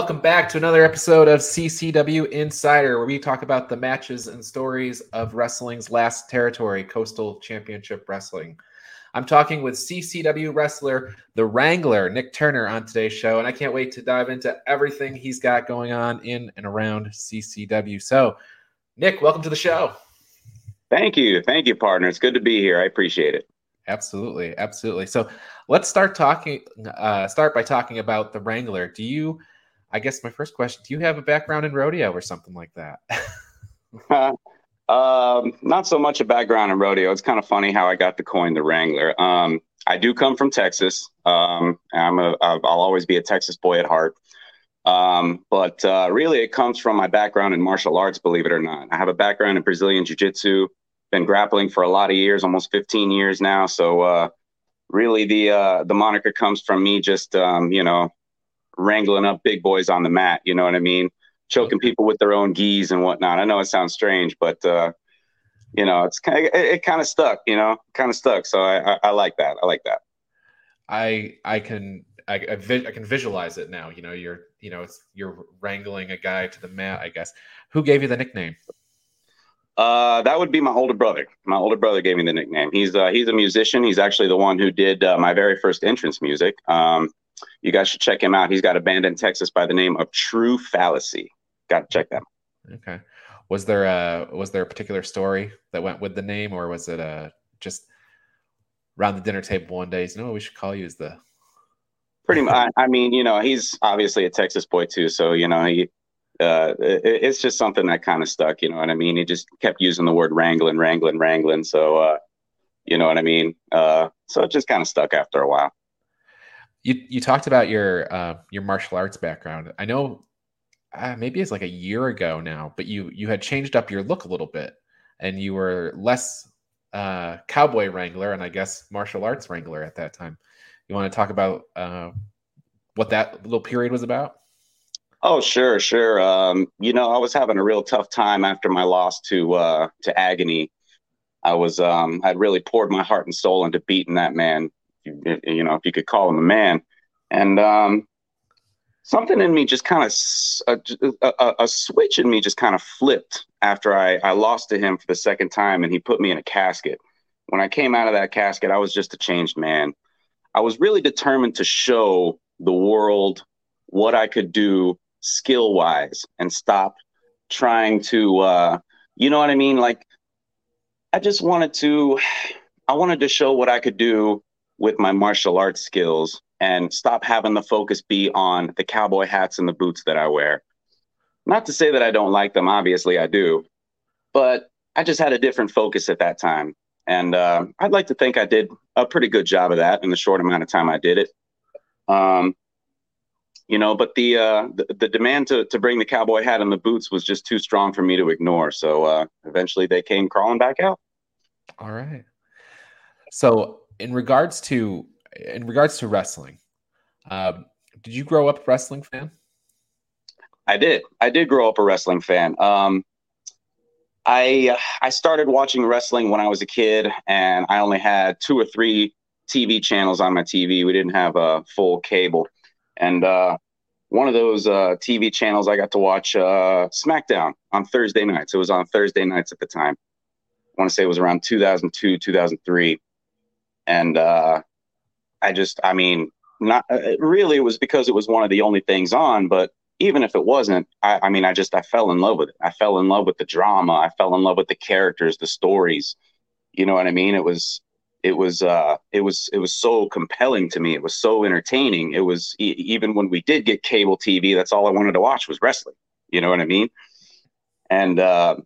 Welcome back to another episode of CCW Insider, where we talk about the matches and stories of wrestling's last territory, Coastal Championship Wrestling. I'm talking with CCW wrestler, the Wrangler, Nick Turner, on today's show, and I can't wait to dive into everything he's got going on in and around CCW. So, Nick, welcome to the show. Thank you. Thank you, partner. It's good to be here. I appreciate it. Absolutely. Absolutely. So, let's start talking, uh, start by talking about the Wrangler. Do you I guess my first question: Do you have a background in rodeo or something like that? um, not so much a background in rodeo. It's kind of funny how I got the coin the Wrangler. Um, I do come from Texas. Um, I'm a. I'll always be a Texas boy at heart. Um, but uh, really, it comes from my background in martial arts. Believe it or not, I have a background in Brazilian jiu-jitsu. Been grappling for a lot of years, almost 15 years now. So uh, really, the uh, the moniker comes from me just um, you know wrangling up big boys on the mat. You know what I mean? Choking people with their own gis and whatnot. I know it sounds strange, but uh, you know, it's kind of, it, it kind of stuck. You know, kind of stuck. So I, I, I, like that. I like that. I I can I, I, vi- I, can visualize it now. You know, you're you know it's you're wrangling a guy to the mat. I guess. Who gave you the nickname? Uh, that would be my older brother. My older brother gave me the nickname. He's uh, he's a musician. He's actually the one who did uh, my very first entrance music. Um, you guys should check him out. He's got a band in Texas by the name of True Fallacy. Got to check them. Okay. Was there a was there a particular story that went with the name, or was it a uh, just around the dinner table one day? No, we should call you as the. Pretty much. I, I mean, you know, he's obviously a Texas boy too, so you know he uh, it, it's just something that kind of stuck. You know what I mean? He just kept using the word wrangling, wrangling, wrangling. So, uh, you know what I mean? Uh, so it just kind of stuck after a while. You you talked about your uh, your martial arts background. I know uh, maybe it's like a year ago now, but you you had changed up your look a little bit, and you were less uh, cowboy wrangler and I guess martial arts wrangler at that time. You want to talk about uh, what that little period was about? Oh, sure, sure. Um, you know, I was having a real tough time after my loss to uh, to Agony. I was um, I'd really poured my heart and soul into beating that man you, you know, if you could call him a man. And um, something in me just kind of a, a, a, switch in me just kind of flipped after I, I lost to him for the second time and he put me in a casket. When I came out of that casket, I was just a changed man. I was really determined to show the world what I could do skill wise and stop trying to, uh, you know what I mean? Like, I just wanted to, I wanted to show what I could do with my martial arts skills and stop having the focus be on the cowboy hats and the boots that I wear. Not to say that I don't like them, obviously I do, but I just had a different focus at that time. And uh, I'd like to think I did a pretty good job of that in the short amount of time I did it. Um, you know, but the, uh, the, the demand to to bring the cowboy hat and the boots was just too strong for me to ignore. So uh, eventually, they came crawling back out. All right. So in regards to in regards to wrestling, um, did you grow up a wrestling fan? I did. I did grow up a wrestling fan. Um, I I started watching wrestling when I was a kid, and I only had two or three TV channels on my TV. We didn't have a full cable, and uh, one of those uh, TV channels I got to watch uh, SmackDown on Thursday nights. It was on Thursday nights at the time. I want to say it was around 2002, 2003 and uh, I just, I mean, not uh, really. It was because it was one of the only things on, but even if it wasn't, I, I mean, I just I fell in love with it. I fell in love with the drama. I fell in love with the characters, the stories. You know what I mean? It was it was uh it was it was so compelling to me it was so entertaining it was e- even when we did get cable tv that's all i wanted to watch was wrestling you know what i mean and uh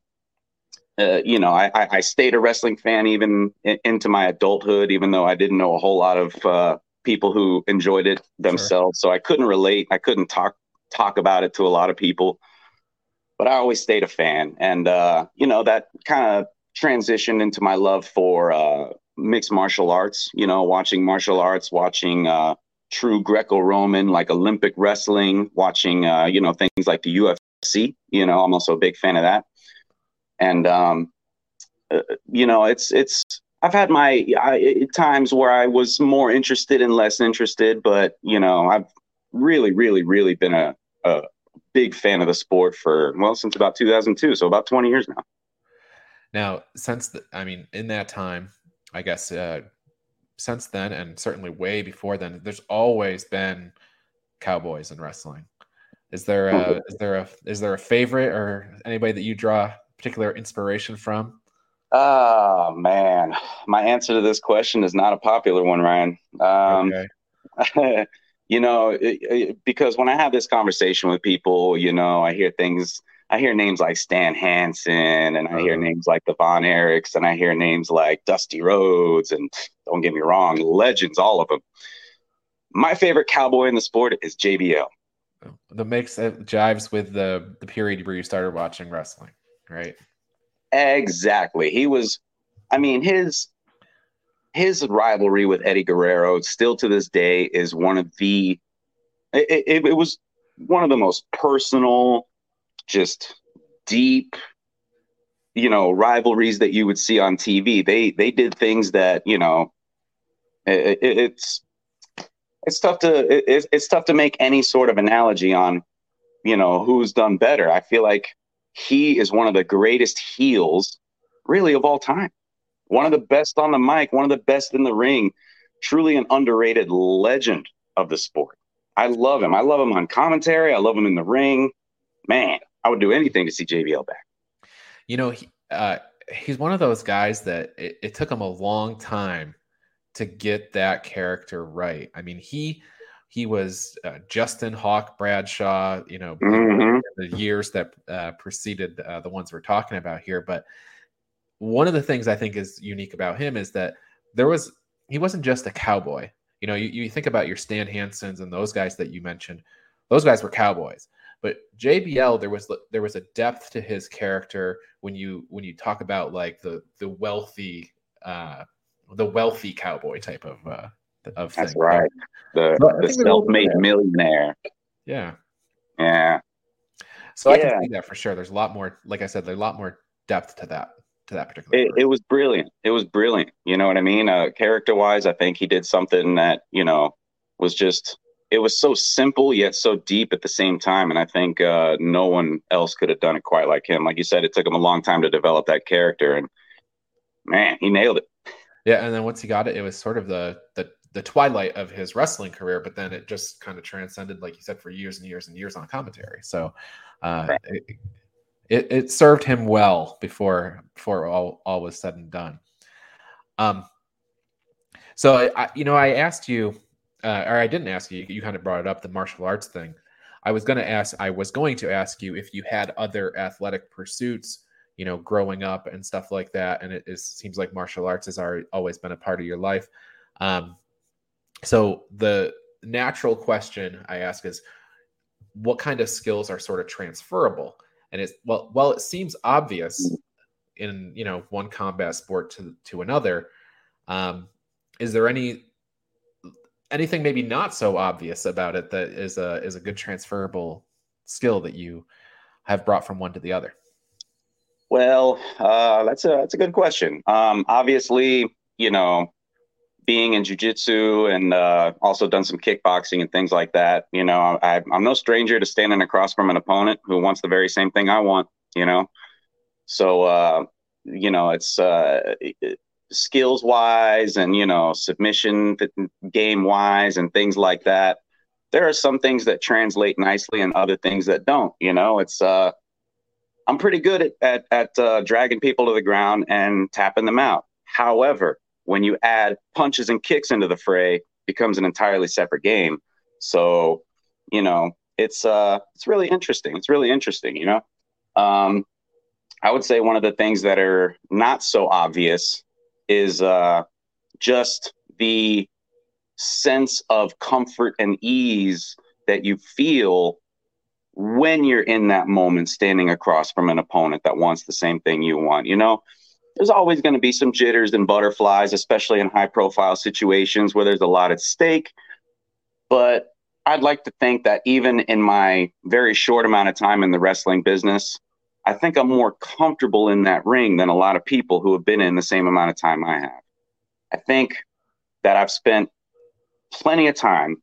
uh, you know, I, I stayed a wrestling fan even in, into my adulthood, even though I didn't know a whole lot of uh, people who enjoyed it themselves. Sure. So I couldn't relate. I couldn't talk talk about it to a lot of people, but I always stayed a fan, and uh, you know that kind of transitioned into my love for uh, mixed martial arts. You know, watching martial arts, watching uh, true Greco-Roman, like Olympic wrestling, watching you know things like the UFC. You know, I'm also a big fan of that and um, uh, you know, it's it's. I've had my I, times where I was more interested and less interested, but you know, I've really, really, really been a, a big fan of the sport for well since about 2002, so about 20 years now. Now, since the, I mean, in that time, I guess uh, since then, and certainly way before then, there's always been cowboys in wrestling. Is there a mm-hmm. is there a is there a favorite or anybody that you draw particular inspiration from? Oh man, my answer to this question is not a popular one, Ryan. Um, okay. you know, it, it, because when I have this conversation with people, you know, I hear things. I hear names like Stan Hansen, and I hear uh-huh. names like the Von Erichs, and I hear names like Dusty Rhodes, and don't get me wrong, legends, all of them. My favorite cowboy in the sport is JBL that makes it jives with the the period where you started watching wrestling, right? Exactly. He was, I mean, his his rivalry with Eddie Guerrero still to this day is one of the. It, it, it was one of the most personal, just deep, you know, rivalries that you would see on TV. They they did things that you know, it, it's it's tough to it's, it's tough to make any sort of analogy on you know who's done better i feel like he is one of the greatest heels really of all time. One of the best on the mic one of the best in the ring. Truly an underrated legend of the sport. I love him. I love him on commentary. I love him in the ring. Man i would do anything to see jbl back. You know he, uh, he's one of those guys that it, it took him a long time to get that character right. I mean, he he was uh, Justin Hawk Bradshaw, you know, mm-hmm. the years that uh, preceded uh, the ones we're talking about here. But one of the things I think is unique about him is that there was he wasn't just a cowboy. You know, you, you think about your Stan Hansens and those guys that you mentioned; those guys were cowboys. But JBL, there was there was a depth to his character when you when you talk about like the the wealthy uh, the wealthy cowboy type of uh, of That's thing. right. The, the self-made millionaire. Yeah. Yeah. So yeah. I can see that for sure. There's a lot more, like I said, there's a lot more depth to that to that particular. It, it was brilliant. It was brilliant. You know what I mean? Uh, character wise, I think he did something that you know was just. It was so simple yet so deep at the same time, and I think uh, no one else could have done it quite like him. Like you said, it took him a long time to develop that character, and man, he nailed it. Yeah, and then once he got it, it was sort of the the the twilight of his wrestling career, but then it just kind of transcended, like you said, for years and years and years on commentary. So uh, right. it, it, it served him well before before all all was said and done. Um, so I, you know, I asked you, uh, or I didn't ask you. You kind of brought it up, the martial arts thing. I was going to ask. I was going to ask you if you had other athletic pursuits you know, growing up and stuff like that. And it seems like martial arts has already, always been a part of your life. Um, so the natural question I ask is, what kind of skills are sort of transferable? And it's well, well, it seems obvious in you know one combat sport to to another. Um, is there any anything maybe not so obvious about it that is a is a good transferable skill that you have brought from one to the other? Well, uh, that's a that's a good question. Um, obviously, you know, being in jujitsu and uh, also done some kickboxing and things like that. You know, I, I'm no stranger to standing across from an opponent who wants the very same thing I want. You know, so uh, you know it's uh, skills wise and you know submission game wise and things like that. There are some things that translate nicely and other things that don't. You know, it's uh, I'm pretty good at at, at uh, dragging people to the ground and tapping them out. However, when you add punches and kicks into the fray, becomes an entirely separate game. So, you know, it's uh, it's really interesting. It's really interesting. You know, um, I would say one of the things that are not so obvious is uh, just the sense of comfort and ease that you feel when you're in that moment standing across from an opponent that wants the same thing you want. You know, there's always going to be some jitters and butterflies, especially in high profile situations where there's a lot at stake. But I'd like to think that even in my very short amount of time in the wrestling business, I think I'm more comfortable in that ring than a lot of people who have been in the same amount of time I have. I think that I've spent plenty of time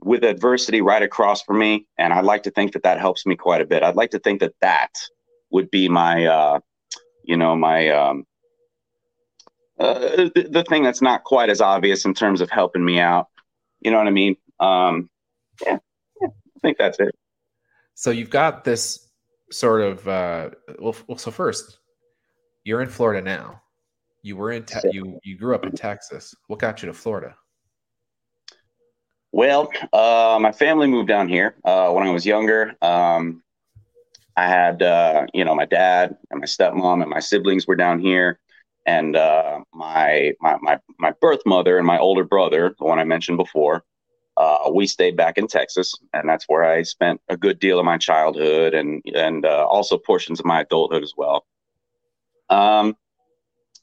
with adversity right across from me, and I'd like to think that that helps me quite a bit. I'd like to think that that would be my, uh, you know, my um, uh, the, the, thing that's not quite as obvious in terms of helping me out. You know what I mean? Um, yeah, yeah, I think that's it. So you've got this sort of uh, well, well. So first, you're in Florida now. You were in te- you you grew up in Texas. What got you to Florida? Well, uh, my family moved down here uh, when I was younger. Um, I had, uh, you know, my dad and my stepmom and my siblings were down here, and uh, my, my my my birth mother and my older brother, the one I mentioned before, uh, we stayed back in Texas, and that's where I spent a good deal of my childhood and and uh, also portions of my adulthood as well. Um,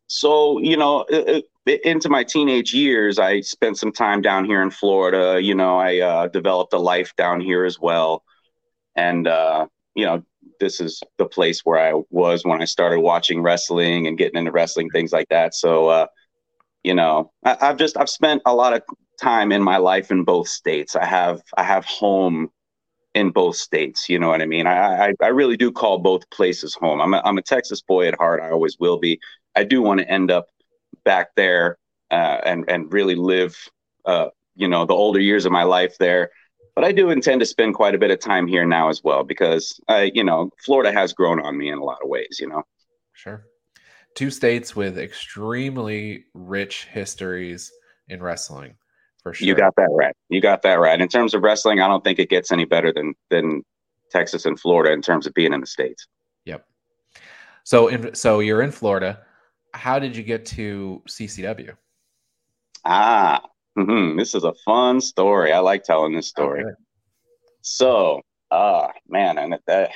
so you know, it, into my teenage years, I spent some time down here in Florida. You know, I uh, developed a life down here as well, and uh, you know, this is the place where I was when I started watching wrestling and getting into wrestling things like that. So, uh, you know, I, I've just I've spent a lot of time in my life in both states. I have I have home in both states. You know what I mean? I I, I really do call both places home. I'm a, I'm a Texas boy at heart. I always will be. I do want to end up back there uh, and and really live, uh, you know, the older years of my life there. But I do intend to spend quite a bit of time here now as well because I, you know, Florida has grown on me in a lot of ways. You know. Sure. Two states with extremely rich histories in wrestling. For sure. You got that right. You got that right. In terms of wrestling, I don't think it gets any better than than Texas and Florida in terms of being in the states. Yep. So in so you're in Florida how did you get to CCW? Ah, mm-hmm. this is a fun story. I like telling this story. Okay. So, uh, man, and that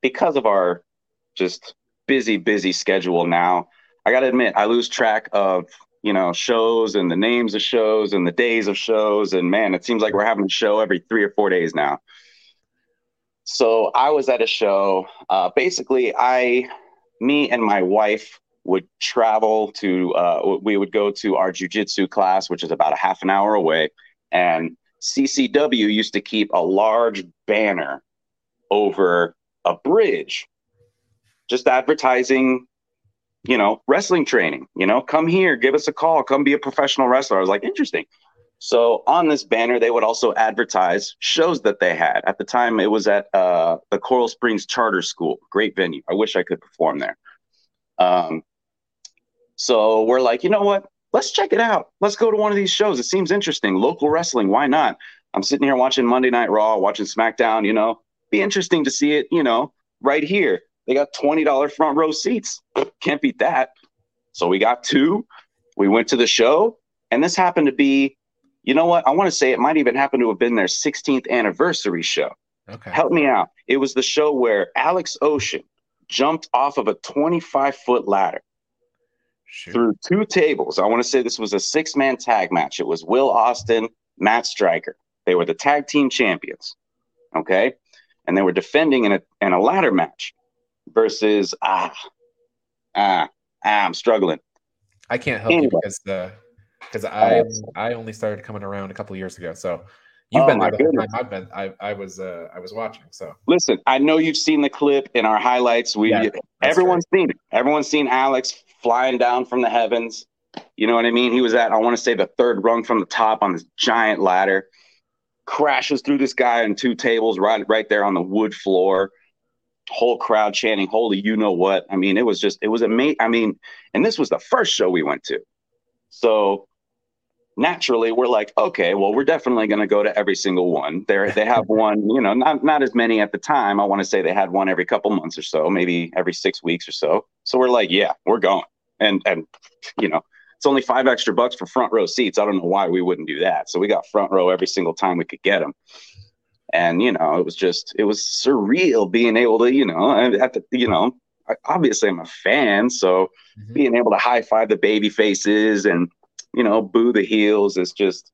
because of our just busy, busy schedule now, I got to admit, I lose track of you know shows and the names of shows and the days of shows, and man, it seems like we're having a show every three or four days now. So I was at a show. Uh, basically, I, me and my wife would travel to uh, we would go to our jujitsu class, which is about a half an hour away, and CCW used to keep a large banner over a bridge, just advertising, you know, wrestling training. You know, come here, give us a call, come be a professional wrestler. I was like, interesting. So on this banner, they would also advertise shows that they had. At the time, it was at uh, the Coral Springs Charter School, great venue. I wish I could perform there. Um, so we're like, you know what? Let's check it out. Let's go to one of these shows. It seems interesting. Local wrestling. Why not? I'm sitting here watching Monday Night Raw, watching SmackDown. You know, be interesting to see it. You know, right here. They got twenty dollar front row seats. Can't beat that. So we got two. We went to the show, and this happened to be, you know what? I want to say it might even happen to have been their 16th anniversary show. Okay. Help me out. It was the show where Alex Ocean jumped off of a 25 foot ladder through two tables. I want to say this was a six man tag match. It was Will Austin, Matt Striker. They were the tag team champions. Okay. And they were defending in a, in a ladder match versus, ah, ah, ah, I'm struggling. I can't help anyway. you because the, because I I only started coming around a couple years ago. So You've oh been there the whole time. I've been. I, I was. Uh, I was watching. So listen, I know you've seen the clip in our highlights. We yeah, everyone's great. seen it. Everyone's seen Alex flying down from the heavens. You know what I mean? He was at I want to say the third rung from the top on this giant ladder. Crashes through this guy and two tables right right there on the wood floor. Whole crowd chanting, "Holy, you know what?" I mean, it was just it was amazing. I mean, and this was the first show we went to. So naturally we're like, okay, well, we're definitely going to go to every single one. There, they have one, you know, not not as many at the time. I want to say they had one every couple months or so, maybe every six weeks or so. So we're like, yeah, we're going, and and you know, it's only five extra bucks for front row seats. I don't know why we wouldn't do that. So we got front row every single time we could get them. And you know, it was just it was surreal being able to, you know, at the, you know, obviously I'm a fan, so mm-hmm. being able to high five the baby faces and you know, boo the heels It's just,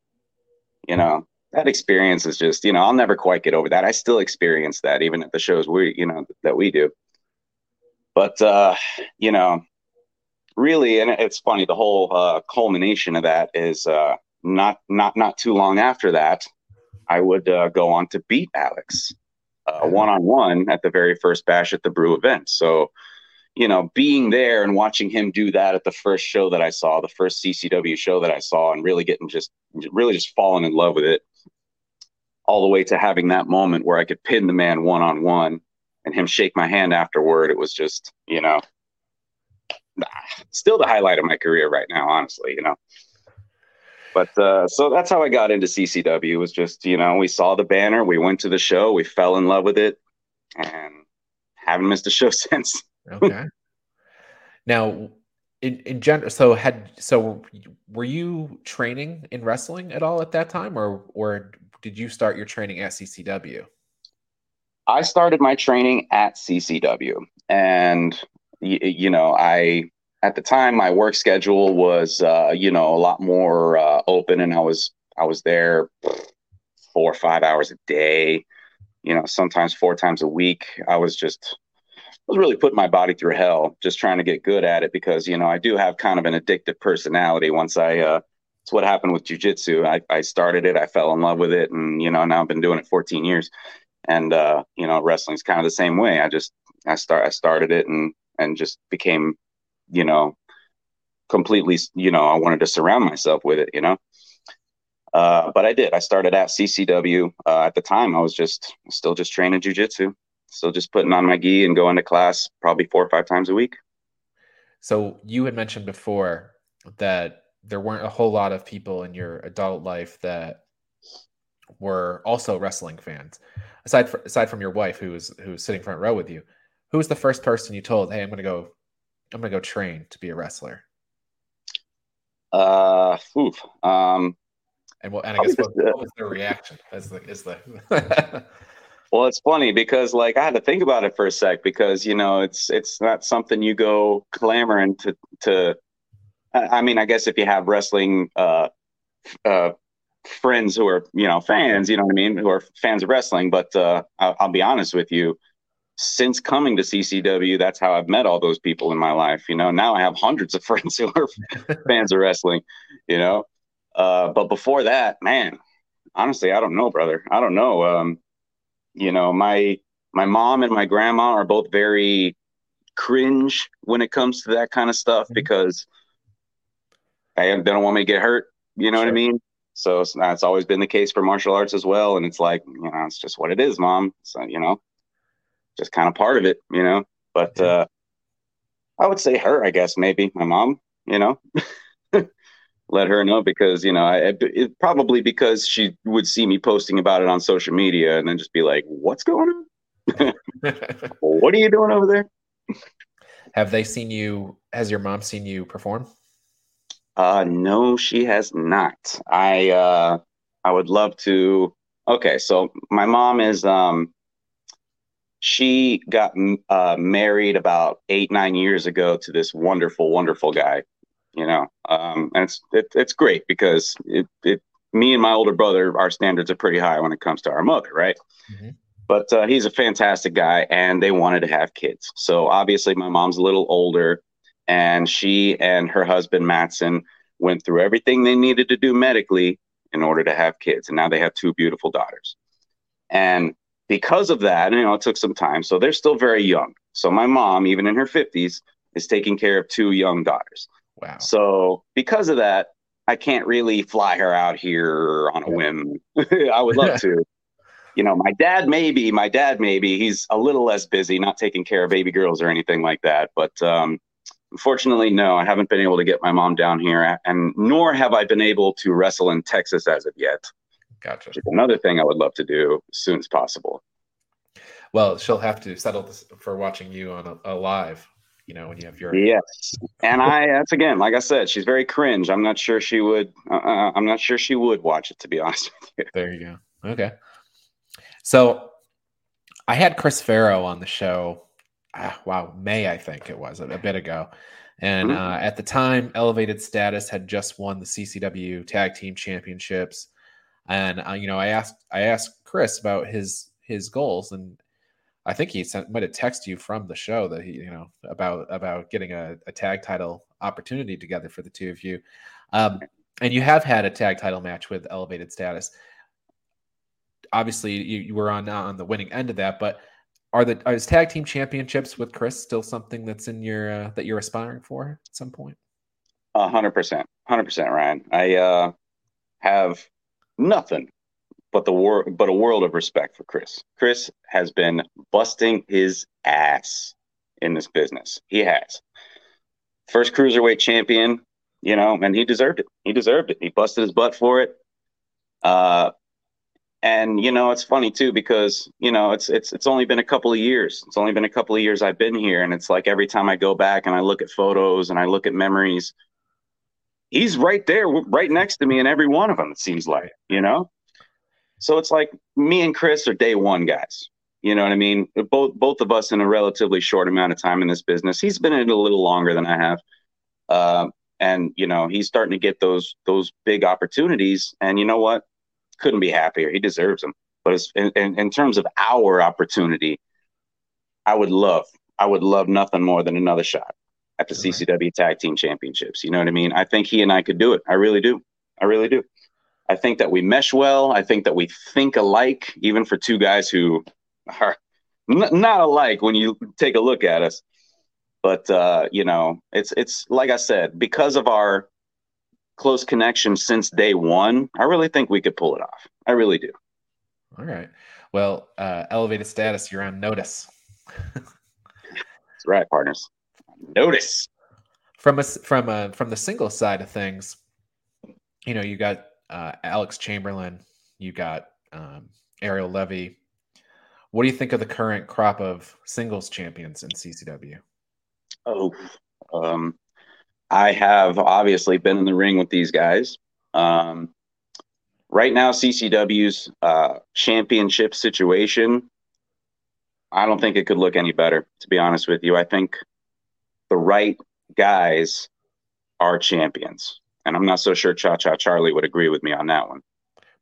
you know, that experience is just, you know, I'll never quite get over that. I still experience that even at the shows we, you know, that we do. But, uh, you know, really, and it's funny, the whole uh, culmination of that is uh, not, not, not too long after that. I would uh, go on to beat Alex one on one at the very first bash at the Brew event. So, you know, being there and watching him do that at the first show that I saw, the first CCW show that I saw, and really getting just really just falling in love with it, all the way to having that moment where I could pin the man one on one and him shake my hand afterward. It was just, you know, still the highlight of my career right now, honestly, you know. But uh, so that's how I got into CCW. It was just, you know, we saw the banner, we went to the show, we fell in love with it, and haven't missed a show since. Okay. Now, in, in general, so had so were you training in wrestling at all at that time, or or did you start your training at CCW? I started my training at CCW, and you know, I at the time my work schedule was uh, you know a lot more uh, open and i was i was there four or five hours a day you know sometimes four times a week i was just was really putting my body through hell just trying to get good at it because you know i do have kind of an addictive personality once i uh it's what happened with jujitsu. I, I started it, I fell in love with it, and you know now I've been doing it 14 years. And uh, you know, wrestling's kind of the same way. I just I start I started it and and just became you know, completely, you know, I wanted to surround myself with it, you know. Uh, but I did. I started at CCW. Uh, at the time, I was just still just training jujitsu, still just putting on my gi and going to class probably four or five times a week. So you had mentioned before that there weren't a whole lot of people in your adult life that were also wrestling fans. Aside from, aside from your wife, who was who was sitting front row with you, who was the first person you told, "Hey, I'm going to go I'm gonna go train to be a wrestler? Uh, oof. Um, and what? And I guess what, what was their reaction? Is the is the well, it's funny because like I had to think about it for a sec because you know it's it's not something you go clamoring to to. I mean, I guess if you have wrestling uh, uh, friends who are you know fans, you know what I mean, who are fans of wrestling, but uh, I'll, I'll be honest with you since coming to CCW, that's how I've met all those people in my life. You know, now I have hundreds of friends who are fans of wrestling, you know. Uh, but before that, man, honestly, I don't know, brother. I don't know. Um, you know, my my mom and my grandma are both very cringe when it comes to that kind of stuff mm-hmm. because I, they don't want me to get hurt. You know sure. what I mean? So that's always been the case for martial arts as well. And it's like, you know, it's just what it is, mom. So, you know, just kind of part of it, you know. But uh, I would say her, I guess, maybe my mom, you know, let her know because you know, I, it, probably because she would see me posting about it on social media and then just be like, "What's going on? what are you doing over there?" Have they seen you? Has your mom seen you perform? Uh, no, she has not. I uh, I would love to. Okay, so my mom is um she got uh, married about eight nine years ago to this wonderful wonderful guy you know um, and it's it, it's great because it, it me and my older brother our standards are pretty high when it comes to our mother right mm-hmm. but uh, he's a fantastic guy and they wanted to have kids so obviously my mom's a little older and she and her husband matson went through everything they needed to do medically in order to have kids and now they have two beautiful daughters and because of that, you know, it took some time. So they're still very young. So my mom, even in her 50s, is taking care of two young daughters. Wow. So because of that, I can't really fly her out here on a whim. I would love to. You know, my dad maybe, my dad maybe, he's a little less busy, not taking care of baby girls or anything like that. But um, unfortunately, no, I haven't been able to get my mom down here, and nor have I been able to wrestle in Texas as of yet. Gotcha. another thing I would love to do as soon as possible. Well, she'll have to settle this for watching you on a, a live. You know, when you have your yes, and I that's again, like I said, she's very cringe. I'm not sure she would. Uh, I'm not sure she would watch it. To be honest with you. There you go. Okay. So, I had Chris Farrow on the show. Ah, wow, May I think it was a, a bit ago. And mm-hmm. uh, at the time, Elevated Status had just won the CCW Tag Team Championships. And uh, you know, I asked I asked Chris about his his goals, and I think he sent might have texted you from the show that he you know about about getting a, a tag title opportunity together for the two of you. Um, and you have had a tag title match with elevated status. obviously you, you were on on the winning end of that, but are the are tag team championships with Chris still something that's in your uh, that you're aspiring for at some point? A hundred percent, hundred percent, Ryan. I uh, have nothing but the wor- but a world of respect for Chris. Chris has been busting his ass in this business. He has. First cruiserweight champion, you know, and he deserved it. He deserved it. He busted his butt for it. Uh, and you know, it's funny too because you know it's it's it's only been a couple of years. It's only been a couple of years I've been here, and it's like every time I go back and I look at photos and I look at memories, he's right there, right next to me in every one of them. It seems like, you know. So it's like me and Chris are day one guys. You know what I mean? Both both of us in a relatively short amount of time in this business. He's been in it a little longer than I have, uh, and you know he's starting to get those those big opportunities. And you know what? Couldn't be happier. He deserves them. But in, in, in terms of our opportunity, I would love I would love nothing more than another shot at the CCW Tag Team Championships. You know what I mean? I think he and I could do it. I really do. I really do. I think that we mesh well. I think that we think alike, even for two guys who are n- not alike when you take a look at us. But uh, you know, it's it's like I said, because of our close connection since day one, I really think we could pull it off. I really do. All right. Well, uh, elevated status, you're on notice. That's right, partners. Notice. From a, from a, from the single side of things, you know, you got uh, Alex Chamberlain, you got um, Ariel Levy. What do you think of the current crop of singles champions in CCW? Oh, um, I have obviously been in the ring with these guys. Um, right now, CCW's uh, championship situation, I don't think it could look any better, to be honest with you. I think the right guys are champions. And I'm not so sure Cha Cha Charlie would agree with me on that one.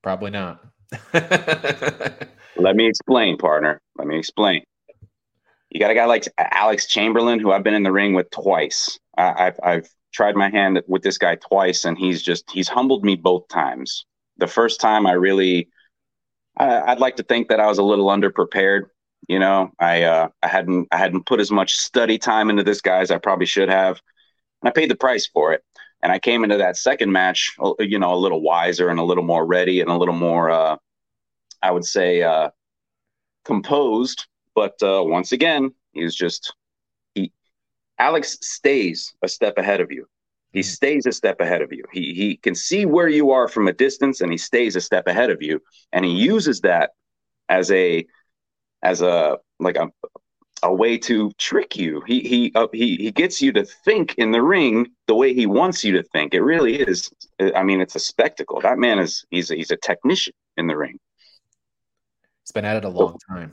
Probably not. Let me explain, partner. Let me explain. You got a guy like Alex Chamberlain, who I've been in the ring with twice. I, have I've tried my hand with this guy twice, and he's just he's humbled me both times. The first time, I really, I, would like to think that I was a little underprepared. You know, I uh, I hadn't I hadn't put as much study time into this guy as I probably should have, and I paid the price for it. And I came into that second match, uh, you know, a little wiser and a little more ready and a little more, uh, I would say, uh, composed. But uh, once again, he's just he. Alex stays a step ahead of you. He hmm. stays a step ahead of you. He he can see where you are from a distance, and he stays a step ahead of you. And he uses that as a as a like a a way to trick you. He he uh, he he gets you to think in the ring the way he wants you to think. It really is. I mean, it's a spectacle. That man is he's a, he's a technician in the ring. He's been at it a long so, time.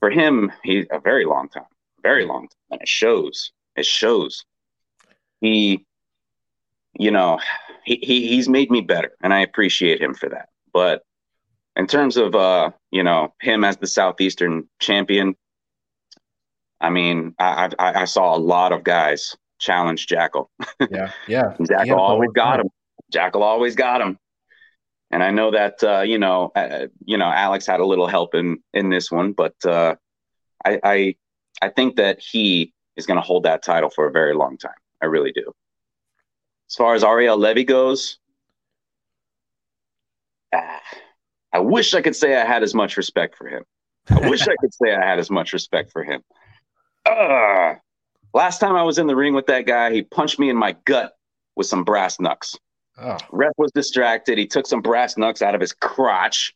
For him, he's a very long time, very long time, and it shows. It shows. He, you know, he, he he's made me better, and I appreciate him for that. But in terms of uh, you know, him as the southeastern champion, I mean, I, I, I saw a lot of guys challenge Jackal. Yeah, yeah. Jackal always got him. Jackal always got him. And I know that uh, you know, uh, you know, Alex had a little help in in this one, but uh, I, I I think that he is going to hold that title for a very long time. I really do. As far as Ariel Levy goes, ah, I wish I could say I had as much respect for him. I wish I could say I had as much respect for him. Uh, last time I was in the ring with that guy, he punched me in my gut with some brass knucks. Oh. Ref was distracted. He took some brass knucks out of his crotch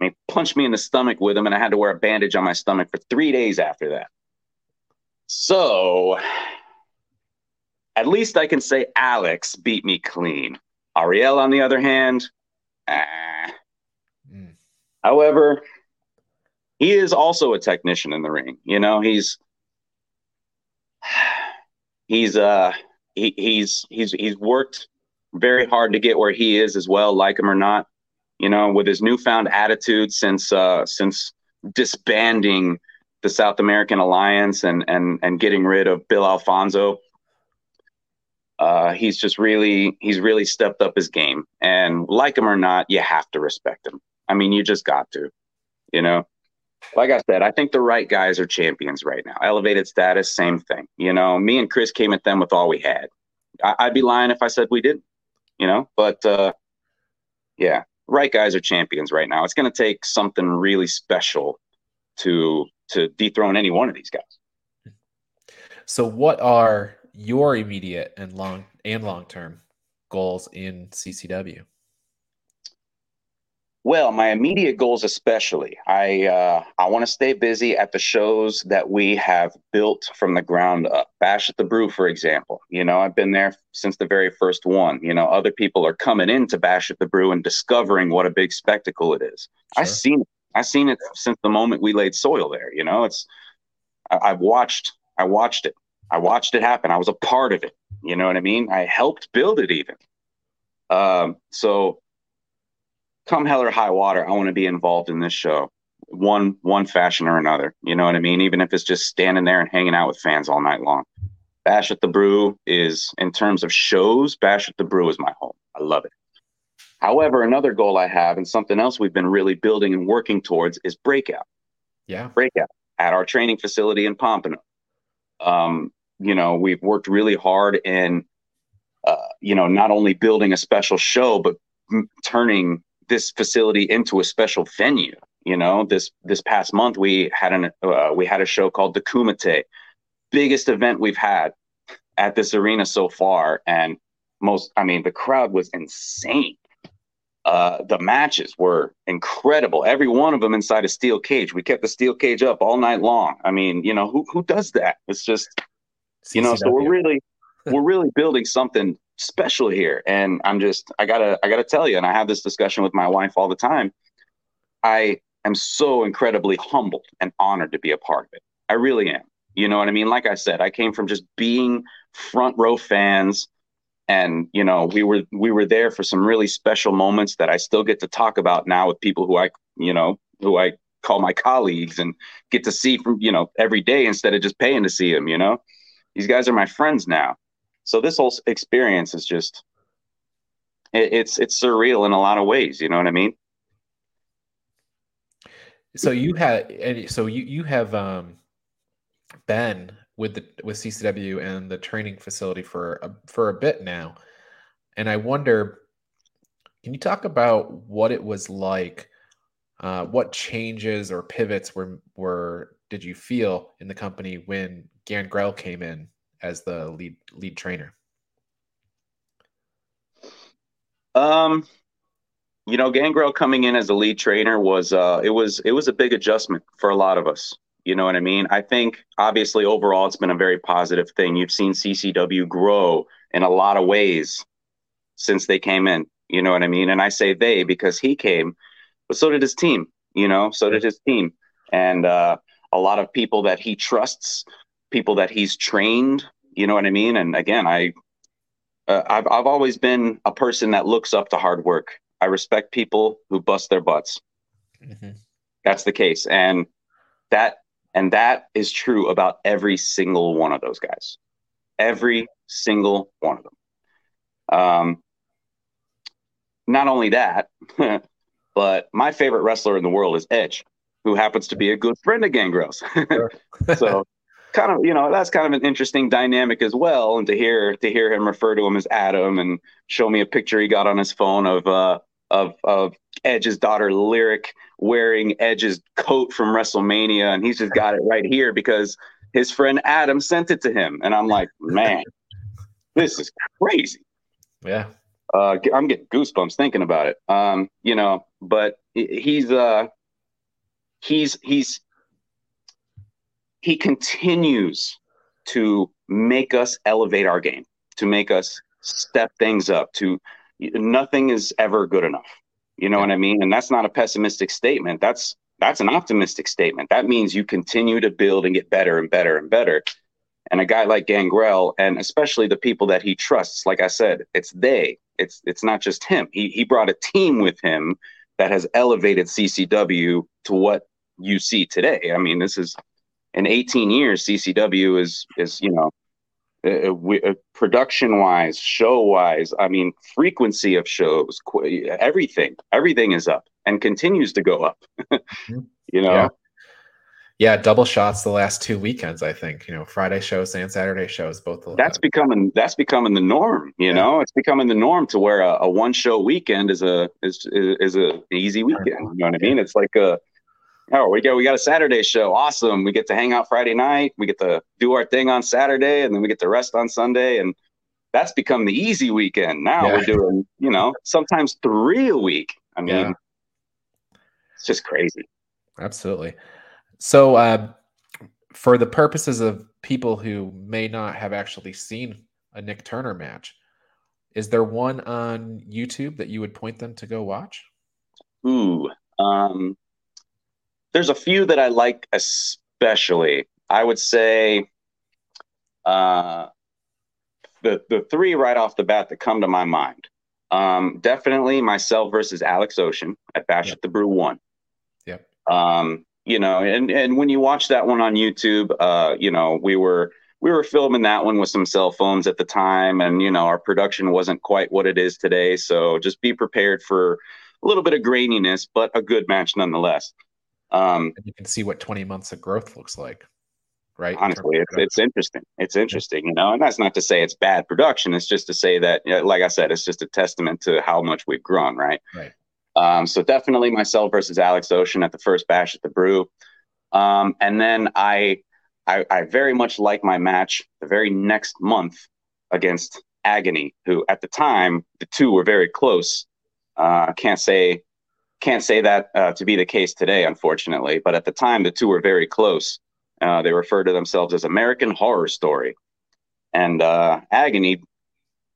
and he punched me in the stomach with them, and I had to wear a bandage on my stomach for three days after that. So, at least I can say Alex beat me clean. Ariel, on the other hand, ah. Mm. however, he is also a technician in the ring. You know, he's he's uh he, he's he's he's worked very hard to get where he is as well, like him or not. You know, with his newfound attitude since uh since disbanding the South American Alliance and and and getting rid of Bill Alfonso. Uh, he's just really he's really stepped up his game, and like him or not, you have to respect him. I mean, you just got to, you know. Like I said, I think the right guys are champions right now. Elevated status, same thing. You know, me and Chris came at them with all we had. I, would be lying if I said we didn't, you know. But uh, yeah, right guys are champions right now. It's going to take something really special to to dethrone any one of these guys. So, what are your immediate and long and long term goals in CCW? Well, my immediate goals, especially, I uh, I want to stay busy at the shows that we have built from the ground up. Bash at the Brew, for example. You know, I've been there since the very first one. You know, other people are coming into Bash at the Brew and discovering what a big spectacle it is. Sure. I've seen it. I've seen it since the moment we laid soil there. You know, it's I, I've watched. I watched it. I watched it happen. I was a part of it. You know what I mean? I helped build it even. Um, so come hell or high water, I want to be involved in this show, one one fashion or another. You know what I mean? Even if it's just standing there and hanging out with fans all night long. Bash at the Brew is, in terms of shows, Bash at the Brew is my home. I love it. However, another goal I have and something else we've been really building and working towards is breakout. Yeah. Breakout at our training facility in Pompano. Um, you know, we've worked really hard in, uh, you know, not only building a special show, but turning this facility into a special venue. You know, this this past month we had an uh, we had a show called the Kumite, biggest event we've had at this arena so far, and most I mean the crowd was insane. Uh, the matches were incredible. Every one of them inside a steel cage. We kept the steel cage up all night long. I mean, you know, who who does that? It's just, you know, so we're really we're really building something special here. And I'm just, I gotta, I gotta tell you, and I have this discussion with my wife all the time. I am so incredibly humbled and honored to be a part of it. I really am. You know what I mean? Like I said, I came from just being front row fans and you know we were we were there for some really special moments that I still get to talk about now with people who I you know who I call my colleagues and get to see from you know every day instead of just paying to see them you know these guys are my friends now so this whole experience is just it, it's it's surreal in a lot of ways. You know what I mean? So you had so you you have um, been with the with CCW and the training facility for a, for a bit now, and I wonder, can you talk about what it was like? Uh, what changes or pivots were were did you feel in the company when Gangrel came in as the lead lead trainer? Um, you know, Gangrel coming in as a lead trainer was uh, it was it was a big adjustment for a lot of us. You know what I mean? I think obviously overall it's been a very positive thing. You've seen CCW grow in a lot of ways since they came in. You know what I mean? And I say they because he came, but so did his team. You know, so did his team, and uh, a lot of people that he trusts, people that he's trained you know what I mean? And again, I uh, I've I've always been a person that looks up to hard work. I respect people who bust their butts. Mm-hmm. That's the case, and that and that is true about every single one of those guys. Every single one of them. Um, not only that, but my favorite wrestler in the world is Edge, who happens to be a good friend of Gangrel's. so kind of you know that's kind of an interesting dynamic as well and to hear to hear him refer to him as adam and show me a picture he got on his phone of uh of of edge's daughter lyric wearing edge's coat from wrestlemania and he's just got it right here because his friend adam sent it to him and i'm like man this is crazy. Yeah. Uh i'm getting goosebumps thinking about it. Um you know but he's uh he's he's he continues to make us elevate our game, to make us step things up. To nothing is ever good enough. You know what I mean? And that's not a pessimistic statement. That's that's an optimistic statement. That means you continue to build and get better and better and better. And a guy like Gangrel, and especially the people that he trusts, like I said, it's they. It's it's not just him. He he brought a team with him that has elevated CCW to what you see today. I mean, this is in 18 years, CCW is is you know, uh, uh, uh production wise, show wise. I mean, frequency of shows, qu- everything, everything is up, and continues to go up. Mm-hmm. you know. Yeah. yeah. double shots the last two weekends. I think you know Friday shows and Saturday shows both. That's becoming that's becoming the norm. You yeah. know, it's becoming the norm to where a, a one show weekend is a is is, is a easy weekend. You know what I mean? It's like a oh, we got we got a Saturday show. Awesome. We get to hang out Friday night. We get to do our thing on Saturday, and then we get to rest on Sunday. And that's become the easy weekend. Now yeah. we're doing, you know, sometimes three a week. I mean, yeah. it's just crazy. Absolutely. So, uh, for the purposes of people who may not have actually seen a Nick Turner match, is there one on YouTube that you would point them to go watch? Ooh, um, there's a few that I like especially. I would say uh, the the three right off the bat that come to my mind. Um, definitely myself versus Alex Ocean at Bash yep. at the Brew One. Yep. Um, you know, and and when you watch that one on YouTube, uh, you know, we were we were filming that one with some cell phones at the time, and you know, our production wasn't quite what it is today. So just be prepared for a little bit of graininess, but a good match nonetheless. Um, and you can see what 20 months of growth looks like, right? Honestly, it's, it's interesting. It's interesting, you know, and that's not to say it's bad production. It's just to say that, like I said, it's just a testament to how much we've grown, right? Right. Um, so definitely myself versus Alex Ocean at the first bash at the brew. Um, and then I, I, I very much like my match the very next month against Agony, who at the time the two were very close. Uh, can't say can't say that uh, to be the case today, unfortunately. But at the time, the two were very close. Uh, they refer to themselves as American Horror Story. And uh, Agony,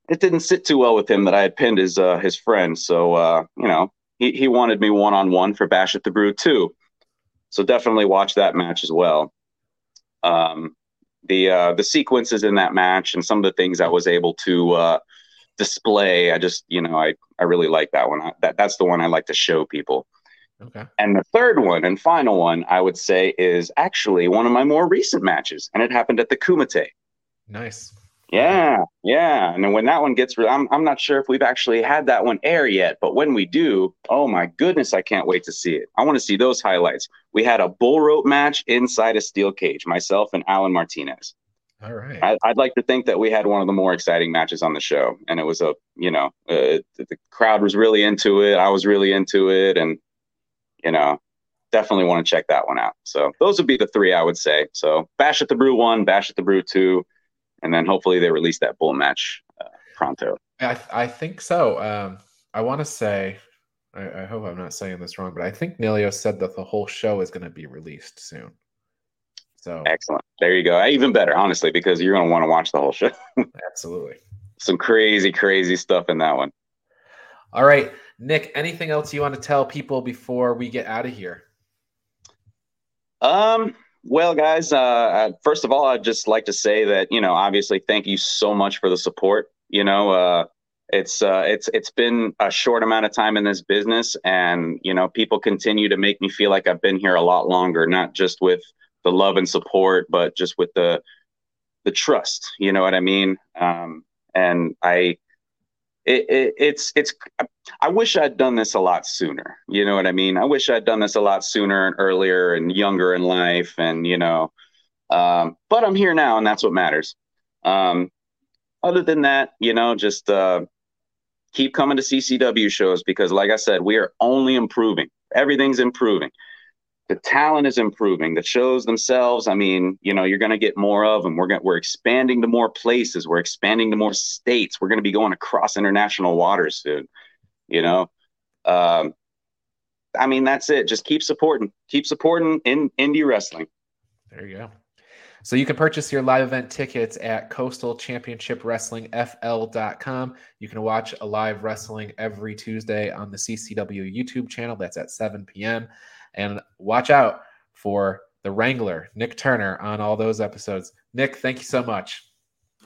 it didn't sit too well with him that I had pinned his uh, his friend. So uh, you know, he he wanted me one on one for Bash at the Brew too. So definitely watch that match as well. Um, the uh, the sequences in that match and some of the things I was able to display. I just, you know, I, I really like that one. I, that, that's the one I like to show people. Okay. And the third one and final one, I would say, is actually one of my more recent matches, and it happened at the Kumite. Nice. Yeah, yeah. And then when that one gets, re- I'm I'm not sure if we've actually had that one air yet, but when we do, oh my goodness, I can't wait to see it. I want to see those highlights. We had a bull rope match inside a steel cage, myself and Alan Martinez. All right. I, would like to think that we had one of the more exciting matches on the show, and it was a you know uh, the crowd was really into it. I was really into it, and you know definitely want to check that one out. So those would be the three I would say. So Bash at the Brew one, Bash at the Brew two, and then hopefully they release that bull match uh, pronto. I I think so. Um, I want to say. I, I hope I'm not saying this wrong, but I think Nilio said that the whole show is going to be released soon. So excellent. There you go. Even better, honestly, because you're going to want to watch the whole show. Absolutely. Some crazy, crazy stuff in that one. All right, Nick. Anything else you want to tell people before we get out of here? Um. Well, guys. Uh, first of all, I'd just like to say that you know, obviously, thank you so much for the support. You know, uh, it's uh, it's it's been a short amount of time in this business, and you know, people continue to make me feel like I've been here a lot longer, not just with the love and support, but just with the the trust. You know what I mean? Um, and I, it, it, it's it's. I wish I'd done this a lot sooner. You know what I mean? I wish I'd done this a lot sooner and earlier and younger in life. And you know, um, but I'm here now, and that's what matters. Um, other than that, you know, just uh, keep coming to CCW shows because, like I said, we are only improving. Everything's improving the talent is improving. The shows themselves, I mean, you know, you're going to get more of them. We're going we're expanding to more places. We're expanding to more states. We're going to be going across international waters soon. You know, um, I mean, that's it. Just keep supporting, keep supporting in indie wrestling. There you go. So you can purchase your live event tickets at Coastal Championship Wrestling FL.com. You can watch a live wrestling every Tuesday on the CCW YouTube channel. That's at 7 p.m. And watch out for the Wrangler, Nick Turner, on all those episodes. Nick, thank you so much.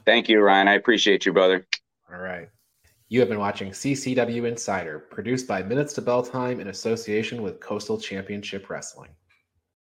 Thank you, Ryan. I appreciate you, brother. All right. You have been watching CCW Insider, produced by Minutes to Bell Time in association with Coastal Championship Wrestling.